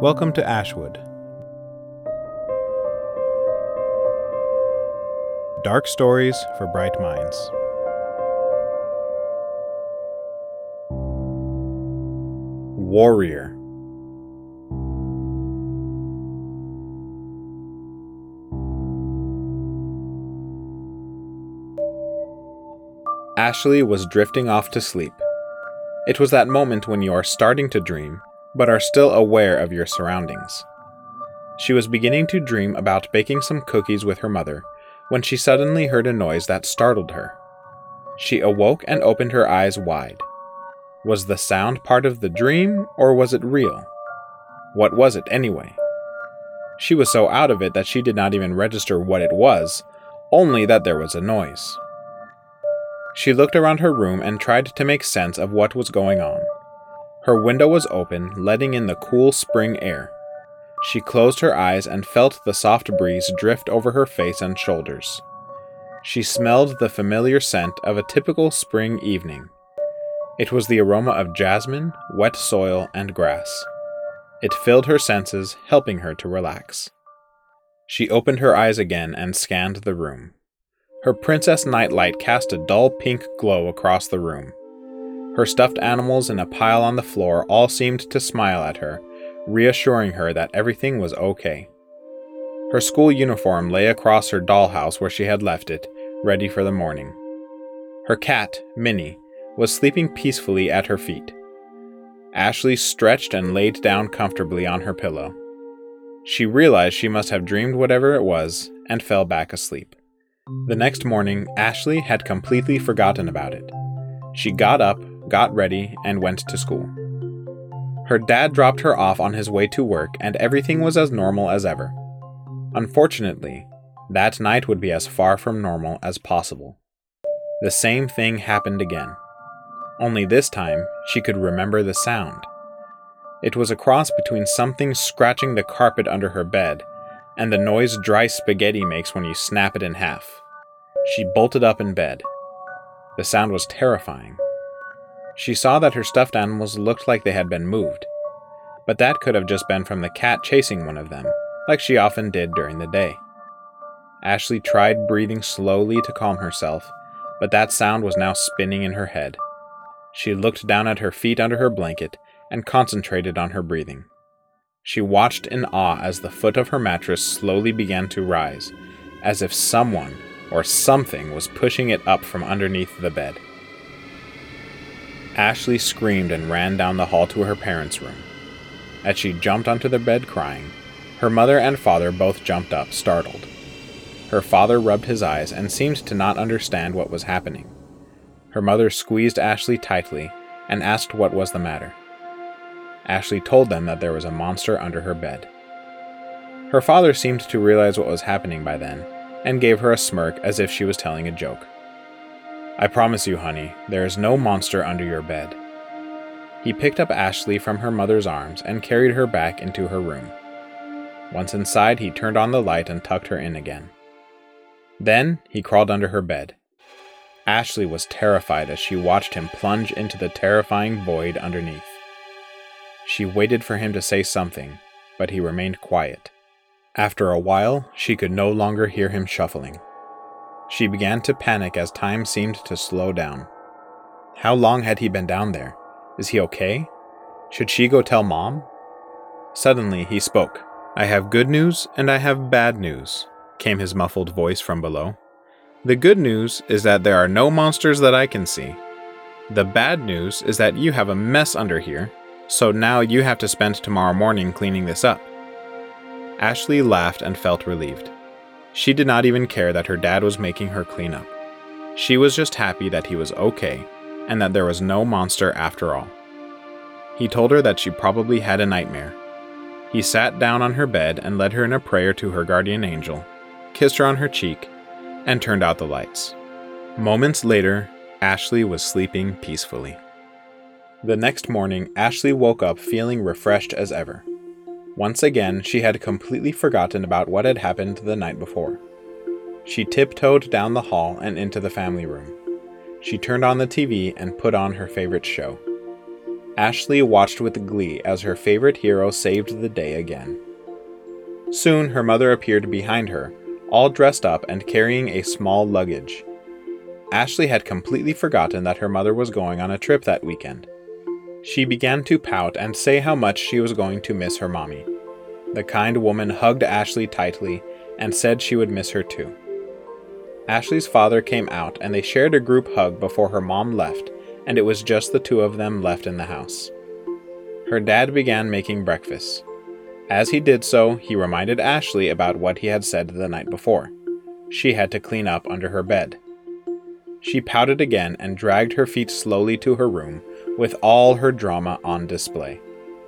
Welcome to Ashwood. Dark stories for bright minds. Warrior. Ashley was drifting off to sleep. It was that moment when you are starting to dream but are still aware of your surroundings. She was beginning to dream about baking some cookies with her mother when she suddenly heard a noise that startled her. She awoke and opened her eyes wide. Was the sound part of the dream, or was it real? What was it anyway? She was so out of it that she did not even register what it was, only that there was a noise. She looked around her room and tried to make sense of what was going on. Her window was open, letting in the cool spring air. She closed her eyes and felt the soft breeze drift over her face and shoulders. She smelled the familiar scent of a typical spring evening. It was the aroma of jasmine, wet soil, and grass. It filled her senses, helping her to relax. She opened her eyes again and scanned the room. Her princess nightlight cast a dull pink glow across the room. Her stuffed animals in a pile on the floor all seemed to smile at her, reassuring her that everything was okay. Her school uniform lay across her dollhouse where she had left it, ready for the morning. Her cat, Minnie, was sleeping peacefully at her feet. Ashley stretched and laid down comfortably on her pillow. She realized she must have dreamed whatever it was and fell back asleep. The next morning, Ashley had completely forgotten about it. She got up, got ready, and went to school. Her dad dropped her off on his way to work, and everything was as normal as ever. Unfortunately, that night would be as far from normal as possible. The same thing happened again. Only this time, she could remember the sound. It was a cross between something scratching the carpet under her bed and the noise dry spaghetti makes when you snap it in half. She bolted up in bed. The sound was terrifying. She saw that her stuffed animals looked like they had been moved, but that could have just been from the cat chasing one of them, like she often did during the day. Ashley tried breathing slowly to calm herself, but that sound was now spinning in her head. She looked down at her feet under her blanket and concentrated on her breathing. She watched in awe as the foot of her mattress slowly began to rise, as if someone or something was pushing it up from underneath the bed. Ashley screamed and ran down the hall to her parents' room. As she jumped onto the bed crying, her mother and father both jumped up, startled. Her father rubbed his eyes and seemed to not understand what was happening. Her mother squeezed Ashley tightly and asked what was the matter. Ashley told them that there was a monster under her bed. Her father seemed to realize what was happening by then and gave her a smirk as if she was telling a joke. I promise you, honey, there is no monster under your bed. He picked up Ashley from her mother's arms and carried her back into her room. Once inside, he turned on the light and tucked her in again. Then he crawled under her bed. Ashley was terrified as she watched him plunge into the terrifying void underneath. She waited for him to say something, but he remained quiet. After a while, she could no longer hear him shuffling. She began to panic as time seemed to slow down. How long had he been down there? Is he okay? Should she go tell mom? Suddenly he spoke. I have good news and I have bad news, came his muffled voice from below. The good news is that there are no monsters that I can see. The bad news is that you have a mess under here, so now you have to spend tomorrow morning cleaning this up. Ashley laughed and felt relieved. She did not even care that her dad was making her clean up. She was just happy that he was okay and that there was no monster after all. He told her that she probably had a nightmare. He sat down on her bed and led her in a prayer to her guardian angel, kissed her on her cheek, and turned out the lights. Moments later, Ashley was sleeping peacefully. The next morning, Ashley woke up feeling refreshed as ever. Once again, she had completely forgotten about what had happened the night before. She tiptoed down the hall and into the family room. She turned on the TV and put on her favorite show. Ashley watched with glee as her favorite hero saved the day again. Soon her mother appeared behind her, all dressed up and carrying a small luggage. Ashley had completely forgotten that her mother was going on a trip that weekend. She began to pout and say how much she was going to miss her mommy. The kind woman hugged Ashley tightly and said she would miss her too. Ashley's father came out and they shared a group hug before her mom left, and it was just the two of them left in the house. Her dad began making breakfast. As he did so, he reminded Ashley about what he had said the night before. She had to clean up under her bed. She pouted again and dragged her feet slowly to her room, with all her drama on display.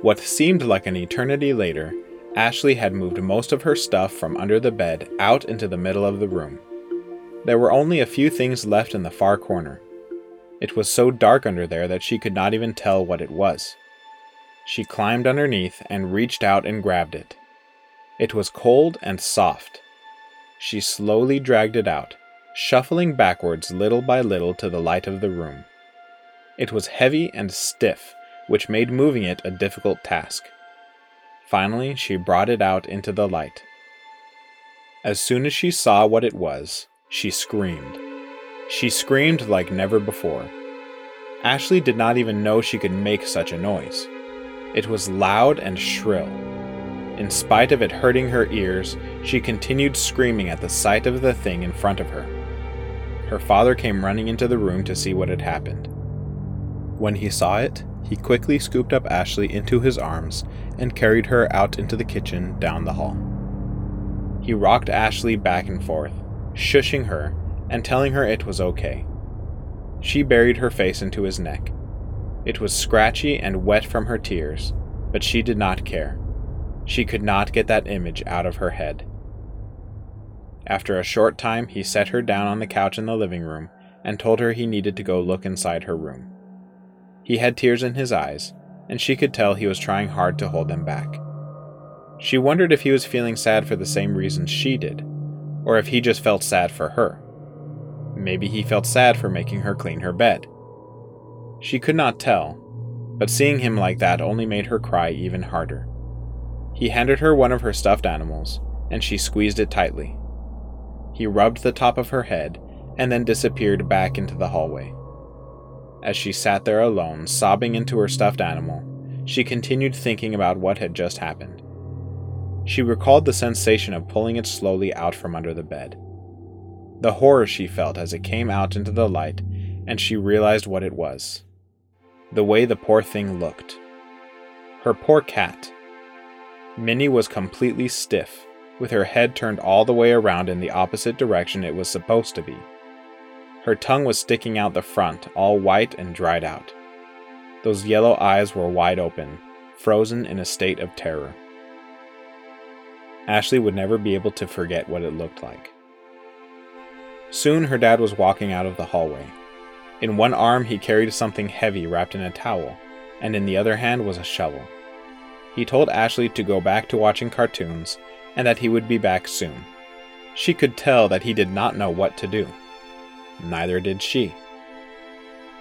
What seemed like an eternity later, Ashley had moved most of her stuff from under the bed out into the middle of the room. There were only a few things left in the far corner. It was so dark under there that she could not even tell what it was. She climbed underneath and reached out and grabbed it. It was cold and soft. She slowly dragged it out, shuffling backwards little by little to the light of the room. It was heavy and stiff, which made moving it a difficult task. Finally, she brought it out into the light. As soon as she saw what it was, she screamed. She screamed like never before. Ashley did not even know she could make such a noise. It was loud and shrill. In spite of it hurting her ears, she continued screaming at the sight of the thing in front of her. Her father came running into the room to see what had happened. When he saw it, he quickly scooped up Ashley into his arms and carried her out into the kitchen down the hall. He rocked Ashley back and forth, shushing her and telling her it was okay. She buried her face into his neck, it was scratchy and wet from her tears, but she did not care. She could not get that image out of her head. After a short time, he set her down on the couch in the living room and told her he needed to go look inside her room. He had tears in his eyes, and she could tell he was trying hard to hold them back. She wondered if he was feeling sad for the same reasons she did, or if he just felt sad for her. Maybe he felt sad for making her clean her bed. She could not tell, but seeing him like that only made her cry even harder. He handed her one of her stuffed animals, and she squeezed it tightly. He rubbed the top of her head and then disappeared back into the hallway. As she sat there alone, sobbing into her stuffed animal, she continued thinking about what had just happened. She recalled the sensation of pulling it slowly out from under the bed. The horror she felt as it came out into the light, and she realized what it was the way the poor thing looked. Her poor cat. Minnie was completely stiff, with her head turned all the way around in the opposite direction it was supposed to be. Her tongue was sticking out the front, all white and dried out. Those yellow eyes were wide open, frozen in a state of terror. Ashley would never be able to forget what it looked like. Soon her dad was walking out of the hallway, in one arm, he carried something heavy wrapped in a towel, and in the other hand was a shovel. He told Ashley to go back to watching cartoons and that he would be back soon. She could tell that he did not know what to do. Neither did she.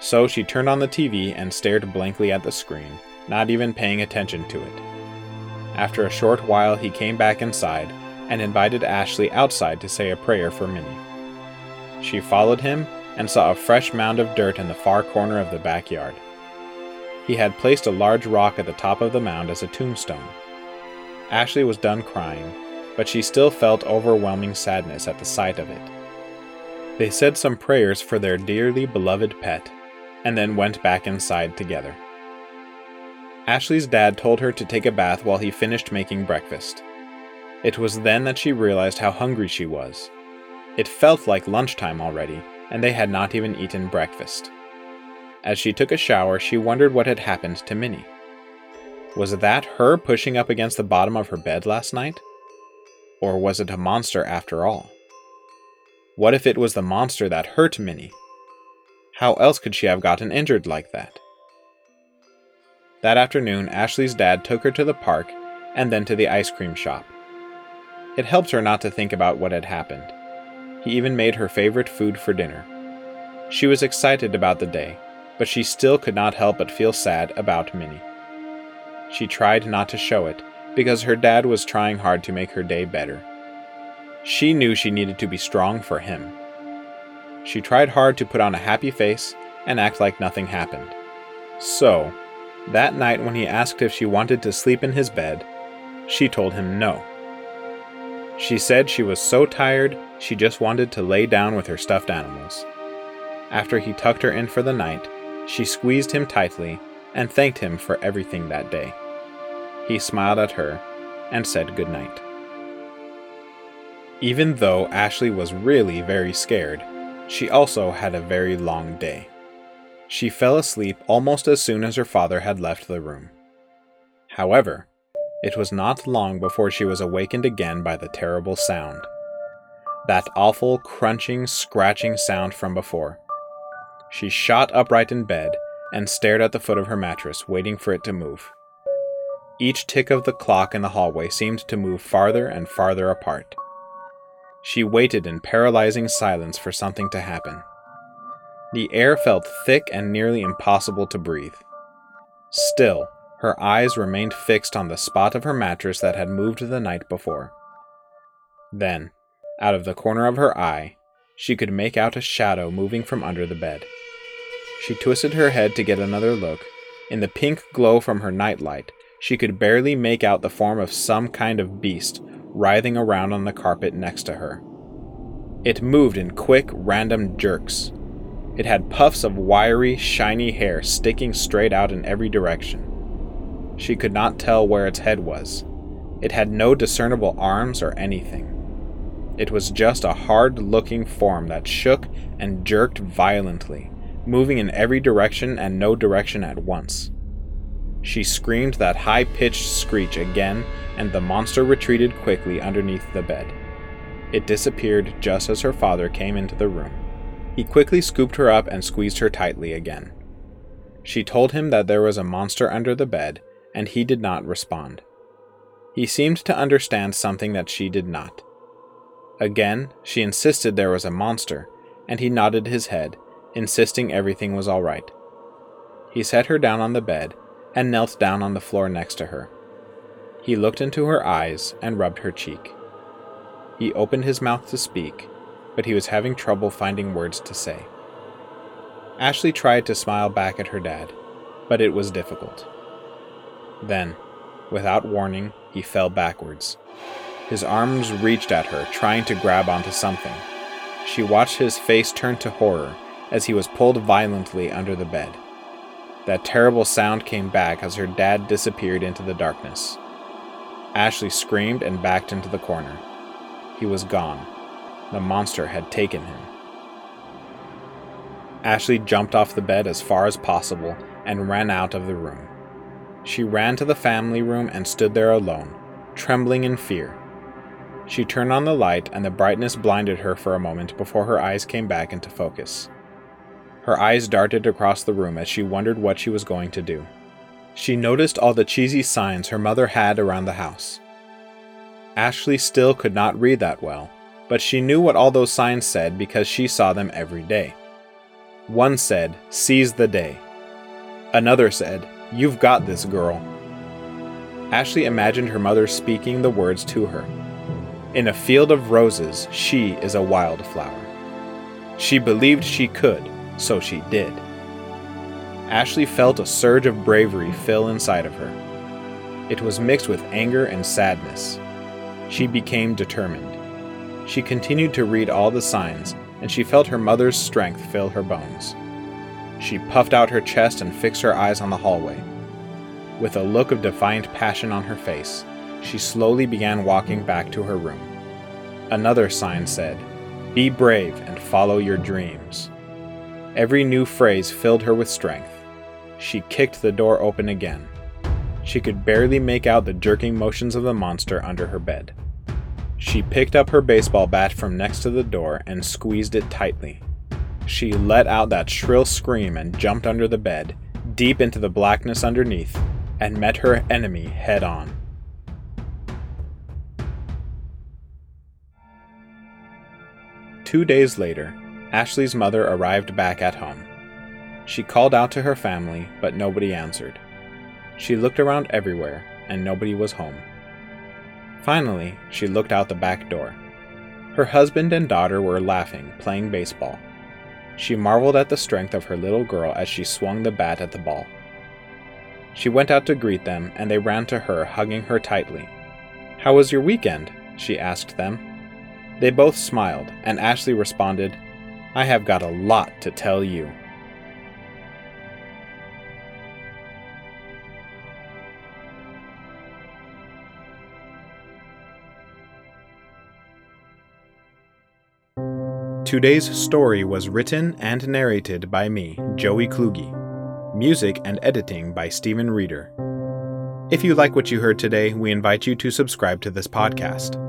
So she turned on the TV and stared blankly at the screen, not even paying attention to it. After a short while, he came back inside and invited Ashley outside to say a prayer for Minnie. She followed him and saw a fresh mound of dirt in the far corner of the backyard. He had placed a large rock at the top of the mound as a tombstone. Ashley was done crying, but she still felt overwhelming sadness at the sight of it. They said some prayers for their dearly beloved pet, and then went back inside together. Ashley's dad told her to take a bath while he finished making breakfast. It was then that she realized how hungry she was. It felt like lunchtime already, and they had not even eaten breakfast. As she took a shower, she wondered what had happened to Minnie. Was that her pushing up against the bottom of her bed last night? Or was it a monster after all? What if it was the monster that hurt Minnie? How else could she have gotten injured like that? That afternoon, Ashley's dad took her to the park and then to the ice cream shop. It helped her not to think about what had happened. He even made her favorite food for dinner. She was excited about the day, but she still could not help but feel sad about Minnie. She tried not to show it because her dad was trying hard to make her day better. She knew she needed to be strong for him. She tried hard to put on a happy face and act like nothing happened. So, that night when he asked if she wanted to sleep in his bed, she told him no. She said she was so tired she just wanted to lay down with her stuffed animals. After he tucked her in for the night, she squeezed him tightly and thanked him for everything that day. He smiled at her and said good night. Even though Ashley was really very scared, she also had a very long day. She fell asleep almost as soon as her father had left the room. However, it was not long before she was awakened again by the terrible sound. That awful crunching, scratching sound from before. She shot upright in bed and stared at the foot of her mattress, waiting for it to move. Each tick of the clock in the hallway seemed to move farther and farther apart. She waited in paralyzing silence for something to happen. The air felt thick and nearly impossible to breathe. Still, her eyes remained fixed on the spot of her mattress that had moved the night before. Then, out of the corner of her eye, she could make out a shadow moving from under the bed. She twisted her head to get another look. In the pink glow from her nightlight, she could barely make out the form of some kind of beast writhing around on the carpet next to her. It moved in quick, random jerks. It had puffs of wiry, shiny hair sticking straight out in every direction. She could not tell where its head was. It had no discernible arms or anything. It was just a hard looking form that shook and jerked violently, moving in every direction and no direction at once. She screamed that high pitched screech again, and the monster retreated quickly underneath the bed. It disappeared just as her father came into the room. He quickly scooped her up and squeezed her tightly again. She told him that there was a monster under the bed, and he did not respond. He seemed to understand something that she did not. Again, she insisted there was a monster, and he nodded his head, insisting everything was all right. He set her down on the bed and knelt down on the floor next to her. He looked into her eyes and rubbed her cheek. He opened his mouth to speak, but he was having trouble finding words to say. Ashley tried to smile back at her dad, but it was difficult. Then, without warning, he fell backwards. His arms reached at her, trying to grab onto something. She watched his face turn to horror as he was pulled violently under the bed. That terrible sound came back as her dad disappeared into the darkness. Ashley screamed and backed into the corner. He was gone. The monster had taken him. Ashley jumped off the bed as far as possible and ran out of the room. She ran to the family room and stood there alone, trembling in fear. She turned on the light, and the brightness blinded her for a moment before her eyes came back into focus. Her eyes darted across the room as she wondered what she was going to do. She noticed all the cheesy signs her mother had around the house. Ashley still could not read that well, but she knew what all those signs said because she saw them every day. One said, Seize the day. Another said, You've got this, girl. Ashley imagined her mother speaking the words to her. In a field of roses, she is a wildflower. She believed she could, so she did. Ashley felt a surge of bravery fill inside of her. It was mixed with anger and sadness. She became determined. She continued to read all the signs, and she felt her mother's strength fill her bones. She puffed out her chest and fixed her eyes on the hallway. With a look of defiant passion on her face, she slowly began walking back to her room. Another sign said, Be brave and follow your dreams. Every new phrase filled her with strength. She kicked the door open again. She could barely make out the jerking motions of the monster under her bed. She picked up her baseball bat from next to the door and squeezed it tightly. She let out that shrill scream and jumped under the bed, deep into the blackness underneath, and met her enemy head on. Two days later, Ashley's mother arrived back at home. She called out to her family, but nobody answered. She looked around everywhere, and nobody was home. Finally, she looked out the back door. Her husband and daughter were laughing, playing baseball. She marveled at the strength of her little girl as she swung the bat at the ball. She went out to greet them, and they ran to her, hugging her tightly. How was your weekend? she asked them. They both smiled, and Ashley responded, I have got a lot to tell you. Today's story was written and narrated by me, Joey Kluge. Music and editing by Stephen Reeder. If you like what you heard today, we invite you to subscribe to this podcast.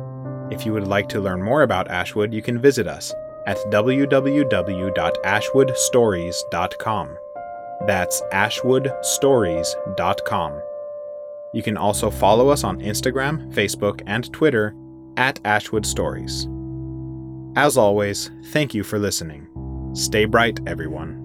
If you would like to learn more about Ashwood, you can visit us at www.ashwoodstories.com. That's ashwoodstories.com. You can also follow us on Instagram, Facebook, and Twitter at Ashwood Stories. As always, thank you for listening. Stay bright, everyone.